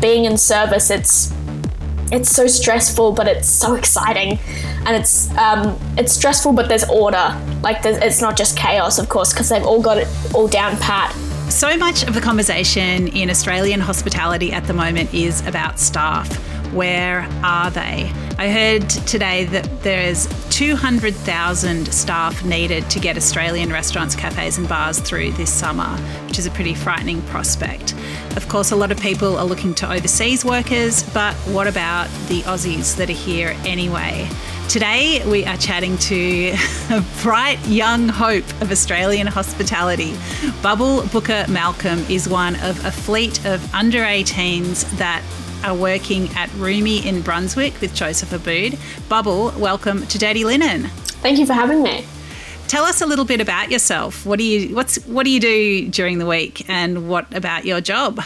being in service, it's it's so stressful, but it's so exciting, and it's um, it's stressful, but there's order. Like there's, it's not just chaos, of course, because they've all got it all down pat. So much of the conversation in Australian hospitality at the moment is about staff. Where are they? I heard today that there's 200,000 staff needed to get Australian restaurants, cafes, and bars through this summer, which is a pretty frightening prospect. Of course, a lot of people are looking to overseas workers, but what about the Aussies that are here anyway? Today, we are chatting to a bright young hope of Australian hospitality. Bubble Booker Malcolm is one of a fleet of under 18s that are working at Rumi in Brunswick with Joseph Abboud. Bubble, welcome to Dirty Linen. Thank you for having me. Tell us a little bit about yourself. What do you what's what do you do during the week, and what about your job?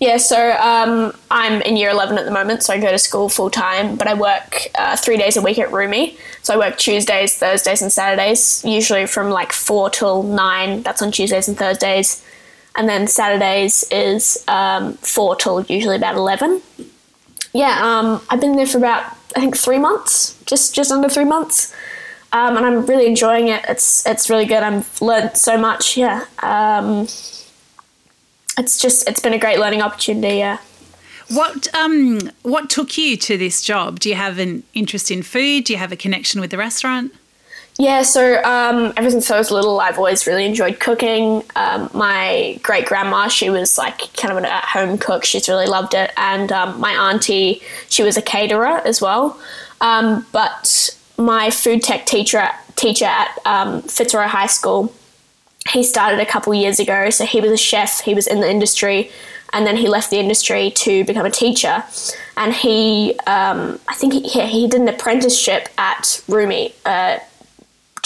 Yeah, so um, I'm in year 11 at the moment, so I go to school full time, but I work uh, three days a week at Rumi. So I work Tuesdays, Thursdays, and Saturdays, usually from like 4 till 9. That's on Tuesdays and Thursdays. And then Saturdays is um, 4 till usually about 11. Yeah, um, I've been there for about, I think, three months, just, just under three months. Um, and I'm really enjoying it. It's, it's really good. I've learned so much, yeah. Um, it's just it's been a great learning opportunity. Yeah. What um what took you to this job? Do you have an interest in food? Do you have a connection with the restaurant? Yeah, so um, ever since I was little, I've always really enjoyed cooking. Um, my great grandma, she was like kind of an at home cook. She's really loved it. And um, my auntie, she was a caterer as well. Um, but my food tech teacher, teacher at um, Fitzroy High School, he started a couple years ago. So he was a chef, he was in the industry, and then he left the industry to become a teacher. And he, um, I think he, he did an apprenticeship at Rumi. Uh,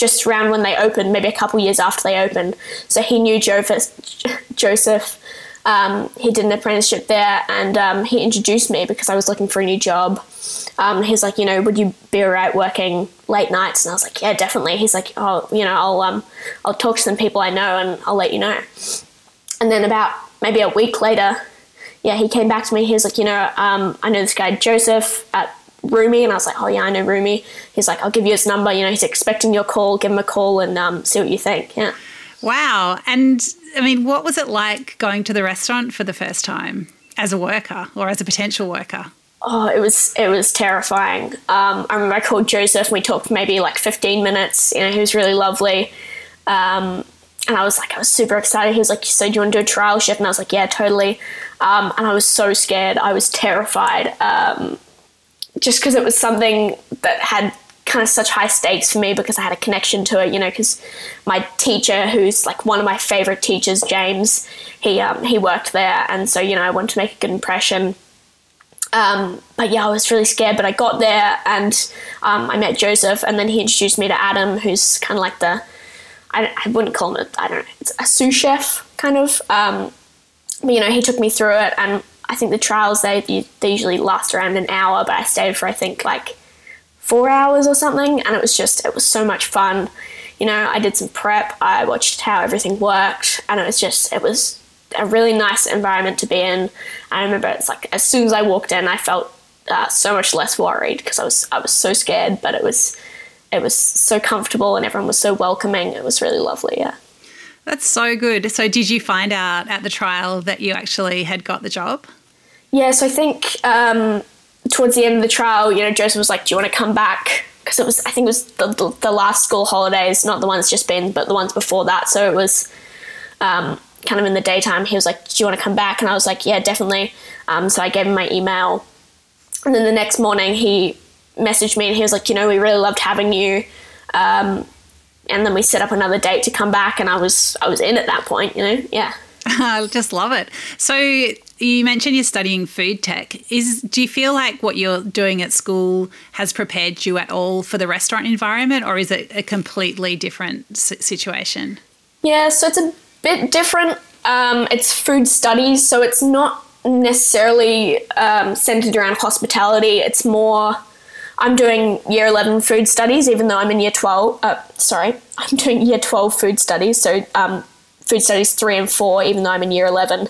just around when they opened, maybe a couple years after they opened. So he knew Joseph. Um, he did an apprenticeship there, and um, he introduced me because I was looking for a new job. Um, he's like, you know, would you be alright working late nights? And I was like, yeah, definitely. He's like, oh, you know, I'll um, I'll talk to some people I know and I'll let you know. And then about maybe a week later, yeah, he came back to me. He was like, you know, um, I know this guy Joseph at Rumi, and I was like, oh yeah, I know Rumi. He's like, I'll give you his number. You know, he's expecting your call. Give him a call and um, see what you think. Yeah. Wow. And I mean, what was it like going to the restaurant for the first time as a worker or as a potential worker? Oh, it was it was terrifying. Um, I remember I called Joseph. and We talked for maybe like 15 minutes. You know, he was really lovely. Um, and I was like, I was super excited. He was like, "So do you want to do a trial shift?" And I was like, "Yeah, totally." Um, and I was so scared. I was terrified, um, just because it was something that had kind of such high stakes for me because I had a connection to it, you know, because my teacher, who's like one of my favorite teachers, James, he um, he worked there, and so you know I wanted to make a good impression. Um, but yeah, I was really scared, but I got there and um, I met Joseph, and then he introduced me to Adam, who's kind of like the I, I wouldn't call him a I don't know, a sous chef kind of. Um, you know, he took me through it, and I think the trials they they usually last around an hour, but I stayed for I think like four hours or something, and it was just it was so much fun. You know, I did some prep, I watched how everything worked, and it was just it was a really nice environment to be in. I remember it's like as soon as I walked in, I felt uh, so much less worried because I was I was so scared, but it was it was so comfortable and everyone was so welcoming. It was really lovely. Yeah. That's so good. So, did you find out at the trial that you actually had got the job? Yeah, so I think um, towards the end of the trial, you know, Joseph was like, "Do you want to come back?" Because it was, I think, it was the, the, the, last school holidays, not the ones just been, but the ones before that. So it was um, kind of in the daytime. He was like, "Do you want to come back?" And I was like, "Yeah, definitely." Um, so I gave him my email, and then the next morning he messaged me and he was like, "You know, we really loved having you." Um, and then we set up another date to come back, and I was I was in at that point. You know, yeah. I just love it. So you mentioned you're studying food tech. Is do you feel like what you're doing at school has prepared you at all for the restaurant environment, or is it a completely different situation? Yeah, so it's a bit different. Um, it's food studies, so it's not necessarily um, centered around hospitality. It's more. I'm doing year 11 food studies, even though I'm in year 12. Uh, sorry, I'm doing year 12 food studies. So um, food studies three and four, even though I'm in year 11.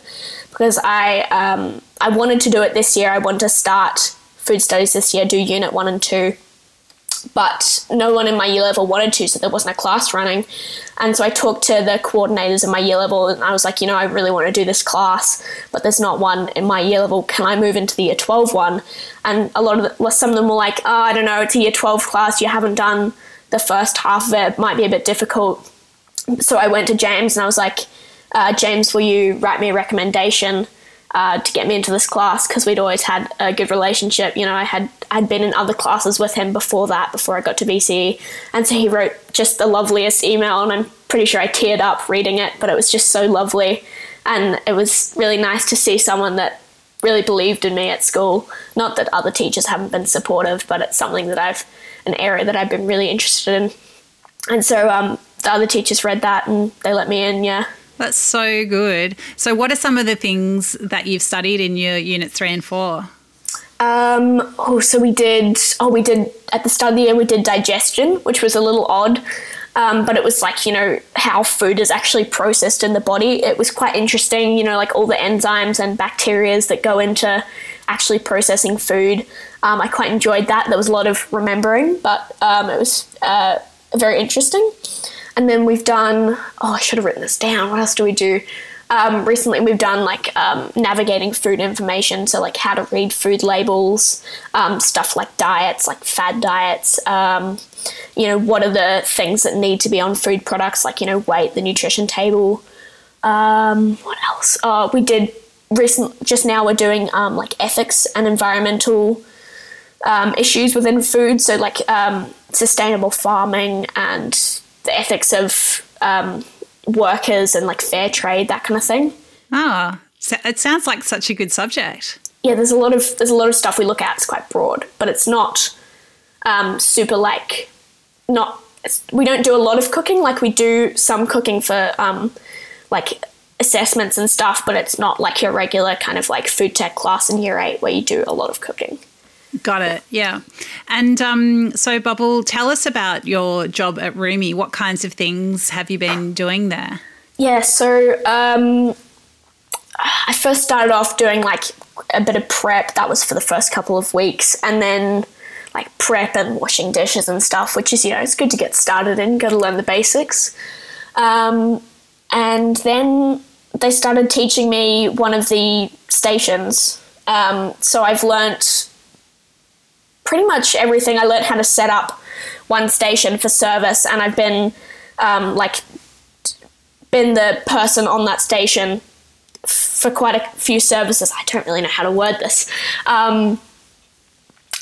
because I um, I wanted to do it this year. I wanted to start food studies this year, do unit one and two, but no one in my year level wanted to, so there wasn't a class running. And so I talked to the coordinators in my year level, and I was like, you know, I really want to do this class, but there's not one in my year level. Can I move into the year 12 one? And a lot of the, some of them were like, oh, I don't know, it's a year 12 class. You haven't done the first half of it. it might be a bit difficult. So I went to James and I was like, uh, James, will you write me a recommendation? uh, to get me into this class because we'd always had a good relationship. You know, I had I'd been in other classes with him before that, before I got to VCE, and so he wrote just the loveliest email, and I'm pretty sure I teared up reading it, but it was just so lovely, and it was really nice to see someone that really believed in me at school. Not that other teachers haven't been supportive, but it's something that I've an area that I've been really interested in, and so um, the other teachers read that and they let me in. Yeah. That's so good. So, what are some of the things that you've studied in your unit three and four? Um, oh, so we did. Oh, we did at the start of the year. We did digestion, which was a little odd, um, but it was like you know how food is actually processed in the body. It was quite interesting. You know, like all the enzymes and bacterias that go into actually processing food. Um, I quite enjoyed that. There was a lot of remembering, but um, it was uh, very interesting. And then we've done, oh, I should have written this down. What else do we do? Um, recently, we've done like um, navigating food information, so like how to read food labels, um, stuff like diets, like fad diets. Um, you know, what are the things that need to be on food products, like you know, weight, the nutrition table. Um, what else? Oh, we did recent. Just now, we're doing um, like ethics and environmental issues within food, so like sustainable farming and the ethics of um, workers and like fair trade, that kind of thing. Ah, oh, it sounds like such a good subject. Yeah, there's a lot of there's a lot of stuff we look at. It's quite broad, but it's not um, super like not. we don't do a lot of cooking. Like we do some cooking for um, like assessments and stuff, but it's not like your regular kind of like food tech class in year eight where you do a lot of cooking. Got it. Yeah. And um, so, Bubble, tell us about your job at Rumi. What kinds of things have you been doing there? Yeah. So, um, I first started off doing like a bit of prep. That was for the first couple of weeks. And then like prep and washing dishes and stuff, which is, you know, it's good to get started in, got to learn the basics. Um, and then they started teaching me one of the stations. Um, so I've learnt pretty much everything. I learned how to set up one station for service, and I've been um, like been the person on that station for quite a few services. I don't really know how to word this, um,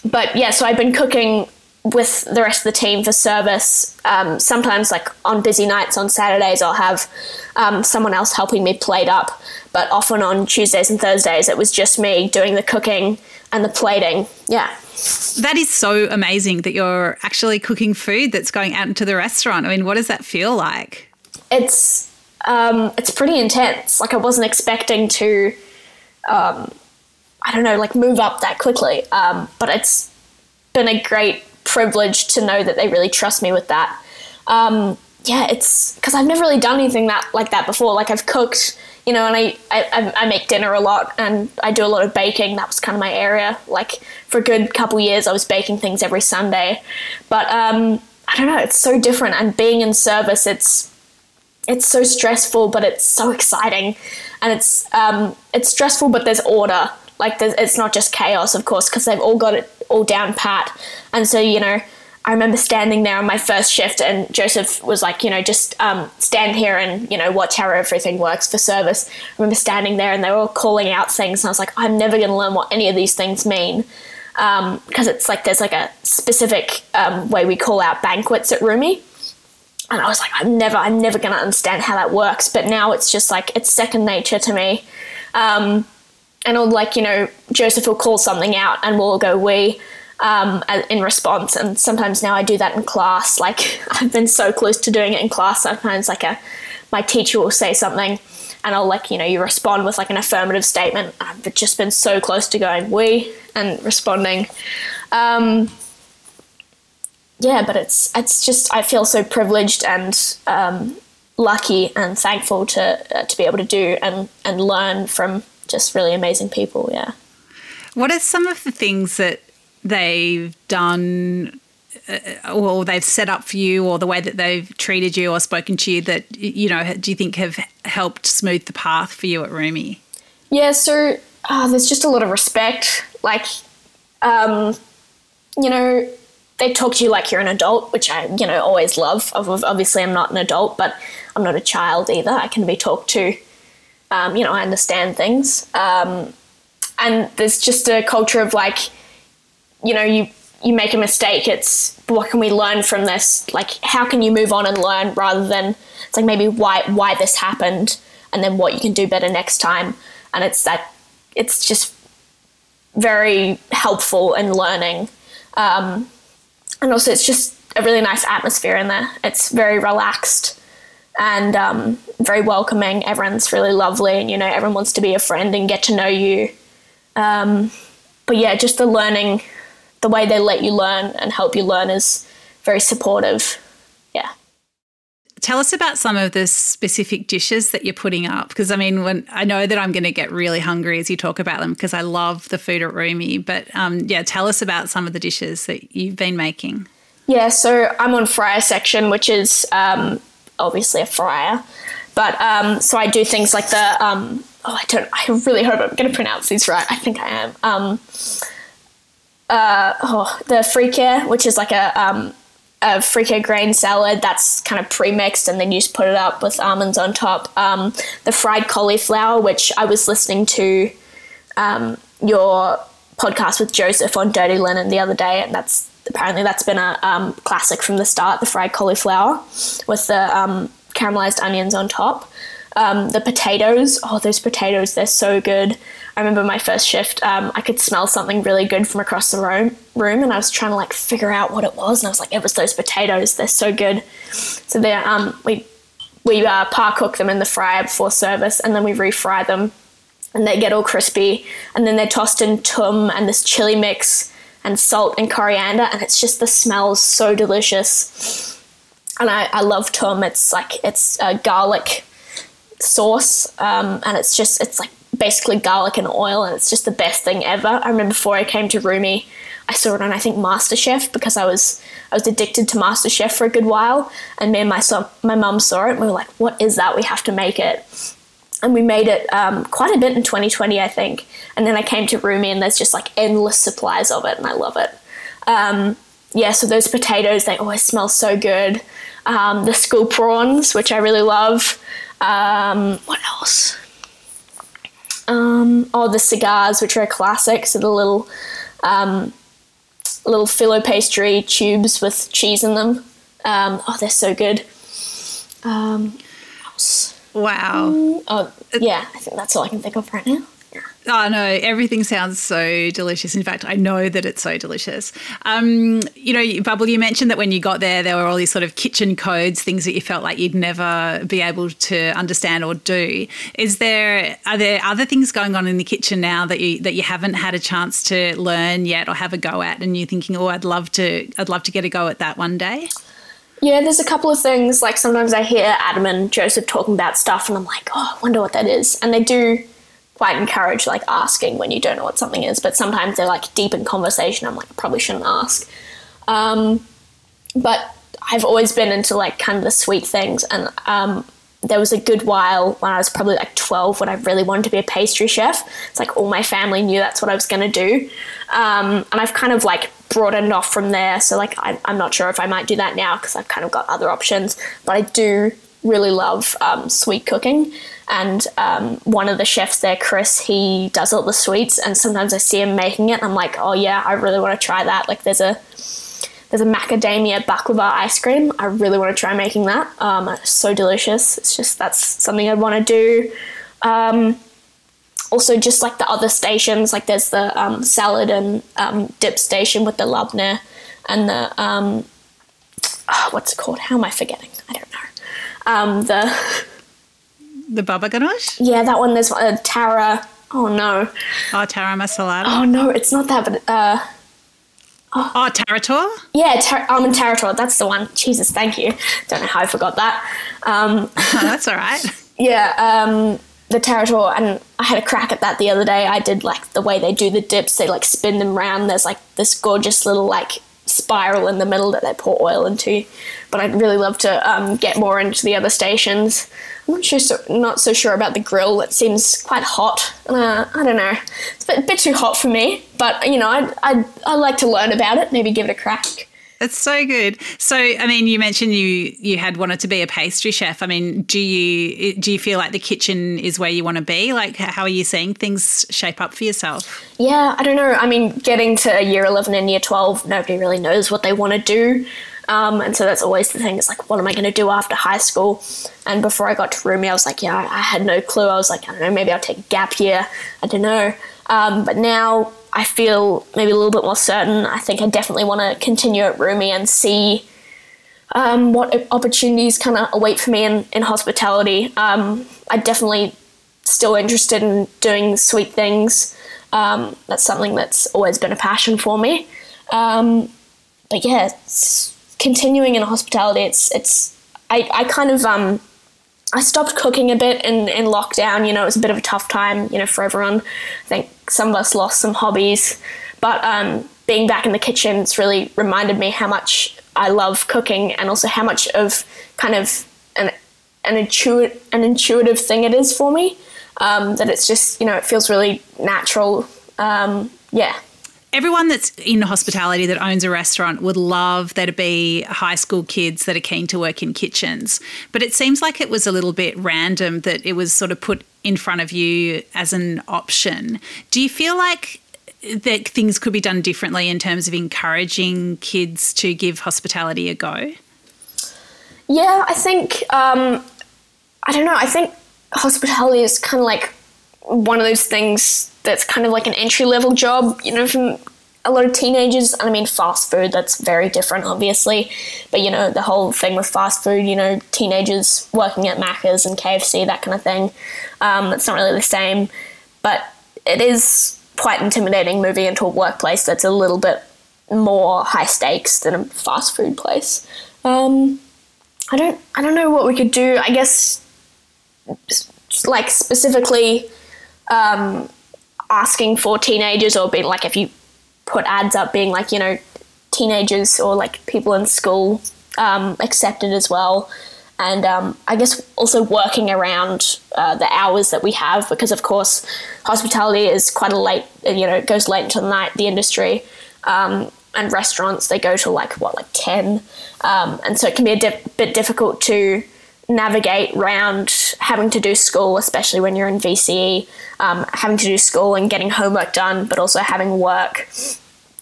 but yeah. So I've been cooking with the rest of the team for service. Um, sometimes, like on busy nights on Saturdays, I'll have um, someone else helping me plate up. But often on Tuesdays and Thursdays, it was just me doing the cooking and the plating. Yeah. That is so amazing that you're actually cooking food that's going out into the restaurant. I mean, what does that feel like? It's um, it's pretty intense. Like I wasn't expecting to, um, I don't know, like move up that quickly. Um, but it's been a great privilege to know that they really trust me with that. Um, yeah, it's because I've never really done anything that like that before. Like I've cooked you know, and I, I, I make dinner a lot and I do a lot of baking. That was kind of my area. Like for a good couple years, I was baking things every Sunday. But um, I don't know, it's so different. And being in service, it's it's so stressful, but it's so exciting, and it's um, it's stressful, but there's order. Like there's, it's not just chaos, of course, because they've all got it all down pat. And so you know, I remember standing there on my first shift, and Joseph was like, you know, just um, stand here and you know watch how everything works for service. I remember standing there, and they were all calling out things, and I was like, I'm never going to learn what any of these things mean because um, it's like there's like a specific um, way we call out banquets at Rumi. And I was like, I'm never, I'm never going to understand how that works. But now it's just like it's second nature to me. And all like you know, Joseph will call something out, and we'll go we um, in response. And sometimes now I do that in class. Like I've been so close to doing it in class. Sometimes like a my teacher will say something, and I'll like you know you respond with like an affirmative statement. I've just been so close to going we and responding. Um, yeah, but it's it's just I feel so privileged and um, lucky and thankful to uh, to be able to do and and learn from just really amazing people. Yeah. What are some of the things that they've done uh, or they've set up for you or the way that they've treated you or spoken to you that you know do you think have helped smooth the path for you at Rumi yeah so uh, there's just a lot of respect like um, you know they talk to you like you're an adult which i you know always love obviously i'm not an adult but i'm not a child either i can be talked to um, you know i understand things um, and there's just a culture of like you know you you make a mistake, it's what can we learn from this? Like, how can you move on and learn rather than it's like maybe why why this happened and then what you can do better next time. And it's that it's just very helpful in learning. Um, and also, it's just a really nice atmosphere in there. It's very relaxed and um, very welcoming. Everyone's really lovely, and you know, everyone wants to be a friend and get to know you. Um, but yeah, just the learning the way they let you learn and help you learn is very supportive. Yeah. Tell us about some of the specific dishes that you're putting up because I mean, when I know that I'm going to get really hungry as you talk about them because I love the food at Rumi. But um, yeah, tell us about some of the dishes that you've been making. Yeah, so I'm on fryer section, which is um, obviously a fryer, but um, so I do things like the um, oh, I don't, I really hope I'm going to pronounce these right. I think I am. Um, uh, oh, the freekeh, which is like a um, a freekeh grain salad that's kind of pre-mixed and then you just put it up with almonds on top. Um, the fried cauliflower, which I was listening to um, your podcast with Joseph on Dirty Linen the other day, and that's apparently that's been a um, classic from the start. The fried cauliflower with the um, caramelized onions on top. Um, the potatoes, oh, those potatoes, they're so good. I remember my first shift, um, I could smell something really good from across the room, room, and I was trying to like figure out what it was, and I was like, it was those potatoes. They're so good. So they um, we we uh, par cook them in the fryer before service, and then we refry them, and they get all crispy, and then they're tossed in toum and this chili mix and salt and coriander, and it's just the smells so delicious. And I, I love toum. It's like it's a garlic sauce, um, and it's just it's like basically garlic and oil, and it's just the best thing ever. I remember before I came to Rumi, I saw it on I think MasterChef because I was I was addicted to MasterChef for a good while, and me and my son, my mum saw it, and we were like, "What is that? We have to make it." And we made it um, quite a bit in 2020, I think. And then I came to Rumi, and there's just like endless supplies of it, and I love it. Um, yeah, so those potatoes, they always smell so good. Um, the school prawns, which I really love. Um, what else? Um, oh, the cigars, which are a classic. So the little um, little filo pastry tubes with cheese in them. Oh, they're so good. Um, wow. Oh, yeah. I think that's all I can think of right now. Oh no, everything sounds so delicious. In fact, I know that it's so delicious. Um, you know, Bubble, you mentioned that when you got there, there were all these sort of kitchen codes, things that you felt like you'd never be able to understand or do. Is there are there other things going on in the kitchen now that you that you haven't had a chance to learn yet or have a go at, and you're thinking, oh, I'd love to, I'd love to get a go at that one day. Yeah, there's a couple of things. Like sometimes I hear Adam and Joseph talking about stuff, and I'm like, oh, I wonder what that is, and they do quite encourage like asking when you don't know what something is, but sometimes they're like deep in conversation. I'm like, probably shouldn't ask. Um, but I've always been into like kind of the sweet things, and um, there was a good while when I was probably like 12 when I really wanted to be a pastry chef. It's like all my family knew that's what I was going to do. Um, and I've kind of like broadened off from there. So, like, I, am not sure if I might do that now because I've kind of got other options. But I do really love um, sweet cooking. And um, one of the chefs there, Chris, he does all the sweets, and sometimes I see him making it. I'm like, oh yeah, I really want to try that. Like there's a there's a macadamia baklava ice cream. I really want to try making that. Um, so delicious. It's just that's something I'd want to do. Um, also, just like the other stations, like there's the um, salad and um, dip station with the labneh and the um, oh, what's it called? How am I forgetting? I don't know. Um, the The baba ganoush? Yeah, that one. There's a Tara. Oh no. Oh, Taramasalata. Oh no, it's not that, but uh. Oh, oh Tarator? Yeah, tar- almond Tarator. That's the one. Jesus, thank you. Don't know how I forgot that. Um, oh, that's all right. Yeah. Um, the tarator, and I had a crack at that the other day. I did like the way they do the dips. They like spin them round. There's like this gorgeous little like spiral in the middle that they pour oil into. But I'd really love to um, get more into the other stations. I'm not sure, so, not so sure about the grill. It seems quite hot. Uh, I don't know. It's a bit, bit, too hot for me. But you know, I'd, I'd I'd like to learn about it. Maybe give it a crack. It's so good. So, I mean, you mentioned you you had wanted to be a pastry chef. I mean, do you do you feel like the kitchen is where you want to be? Like, how are you seeing things shape up for yourself? Yeah, I don't know. I mean, getting to year eleven and year twelve, nobody really knows what they want to do. Um, and so that's always the thing. It's like, what am I going to do after high school? And before I got to RUMI, I was like, yeah, I had no clue. I was like, I don't know, maybe I'll take a gap year. I don't know. Um, but now I feel maybe a little bit more certain. I think I definitely want to continue at RUMI and see um, what opportunities kind of await for me in, in hospitality. Um, I'm definitely still interested in doing sweet things. Um, that's something that's always been a passion for me. Um, but yeah, continuing in hospitality, it's it's I, I kind of um I stopped cooking a bit in, in lockdown. You know, it was a bit of a tough time, you know, for everyone. I think some of us lost some hobbies. But um, being back in the kitchen, it's really reminded me how much I love cooking and also how much of kind of an, an, intuitive, an intuitive thing it is for me. Um, that it's just, you know, it feels really natural. Um, yeah, everyone that's in hospitality that owns a restaurant would love there to be high school kids that are keen to work in kitchens. But it seems like it was a little bit random that it was sort of put in front of you as an option. Do you feel like that things could be done differently in terms of encouraging kids to give hospitality a go? Yeah, I think, um, I don't know, I think hospitality is kind of like one of those things that's kind of like an entry level job, you know, from a lot of teenagers. And I mean, fast food, that's very different, obviously. But, you know, the whole thing with fast food, you know, teenagers working at Macca's and KFC, that kind of thing, um, it's not really the same. But it is quite intimidating moving into a workplace that's a little bit more high stakes than a fast food place. Um, I don't, I don't know what we could do. I guess, like specifically, um, asking for teenagers or being like if you put ads up being like you know teenagers or like people in school um, accepted as well. And um, I guess also working around uh, the hours that we have because of course hospitality is quite a late you know it goes late into the night the industry um, and restaurants they go to like what like 10 um, and so it can be a di- bit difficult to navigate around having to do school, especially when you're in VCE, um, having to do school and getting homework done, but also having work.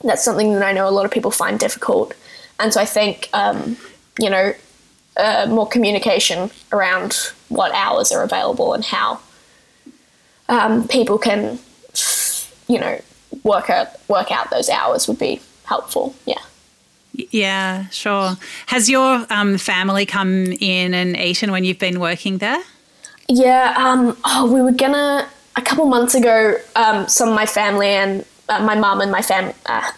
That's something that I know a lot of people find difficult. And so I think, um, you know, uh, more communication around what hours are available and how um, people can, you know, work out work out those hours would be helpful. Yeah. Yeah, sure. Has your um, family come in and eaten when you've been working there? Yeah. Um, oh, we were gonna a couple months ago. Um, some of my family and uh, my mum and my fam, uh,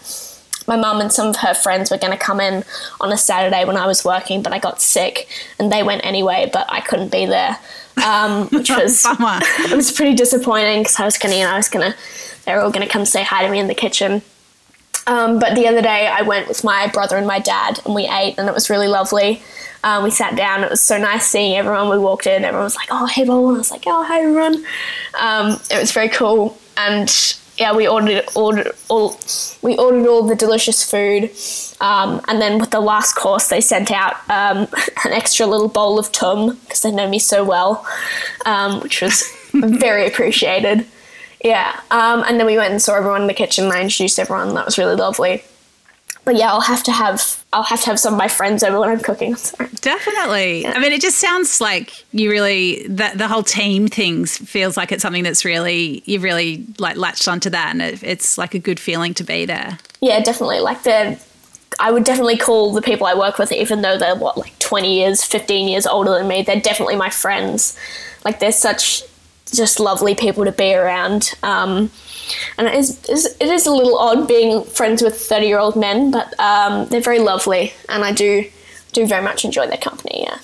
my mum and some of her friends were gonna come in on a Saturday when I was working, but I got sick and they went anyway. But I couldn't be there, um, which was it was pretty disappointing because I was gonna, you know, I was gonna, they were all gonna come say hi to me in the kitchen. Um, but the other day, I went with my brother and my dad, and we ate, and it was really lovely. Um, we sat down. It was so nice seeing everyone. We walked in. Everyone was like, "Oh, hey, Bob." And I was like, "Oh, hi, everyone." Um, it was very cool, and yeah, we ordered ordered all we ordered all the delicious food, um, and then with the last course, they sent out um, an extra little bowl of toum because they know me so well, um, which was very appreciated. Yeah. Um, and then we went and saw everyone in the kitchen. And I introduced everyone. That was really lovely. But yeah, I'll have to have I'll have to have some of my friends over when I'm cooking. Definitely. Yeah. I mean, it just sounds like you really that the whole team things feels like it's something that's really you've really like latched onto that, and it, it's like a good feeling to be there. Yeah, definitely. Like the I would definitely call the people I work with, even though they're what like 20 years, 15 years older than me, they're definitely my friends. Like they're such just lovely people to be around. Um, and it is, it is a little odd being friends with 30 year old men, but um, they're very lovely, and I do do very much enjoy their company. Yeah.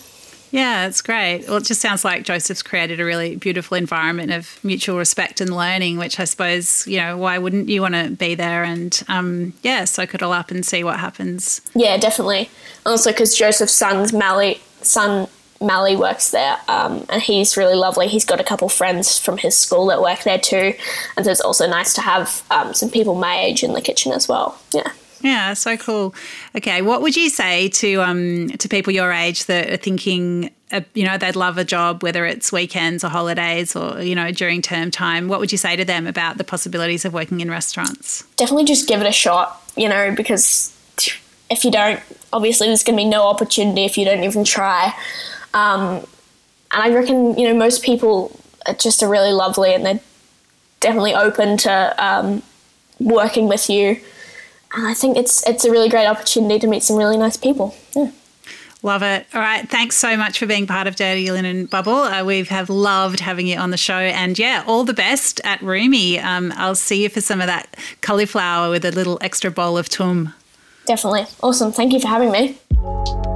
Yeah, it's great. Well, it just sounds like Joseph's created a really beautiful environment of mutual respect and learning, which I suppose, you know, why wouldn't you want to be there and, um, yeah, soak it all up and see what happens? Yeah, definitely. Also, because Joseph's son's Mally, son Mally works there, um, and he's really lovely. He's got a couple friends from his school that work there too, and so it's also nice to have um, some people my age in the kitchen as well. Yeah. Yeah, so cool. Okay, what would you say to um, to people your age that are thinking, uh, you know, they'd love a job, whether it's weekends or holidays or you know during term time? What would you say to them about the possibilities of working in restaurants? Definitely, just give it a shot. You know, because if you don't, obviously there's going to be no opportunity if you don't even try. Um, and I reckon you know most people are just are really lovely and they're definitely open to um, working with you and I think it's it's a really great opportunity to meet some really nice people. Yeah. Love it. All right. Thanks so much for being part of Dirty Linen Bubble. Uh, we have loved having you on the show. And yeah, all the best at Rumi. Um, I'll see you for some of that cauliflower with a little extra bowl of toum. Definitely. Awesome. Thank you for having me.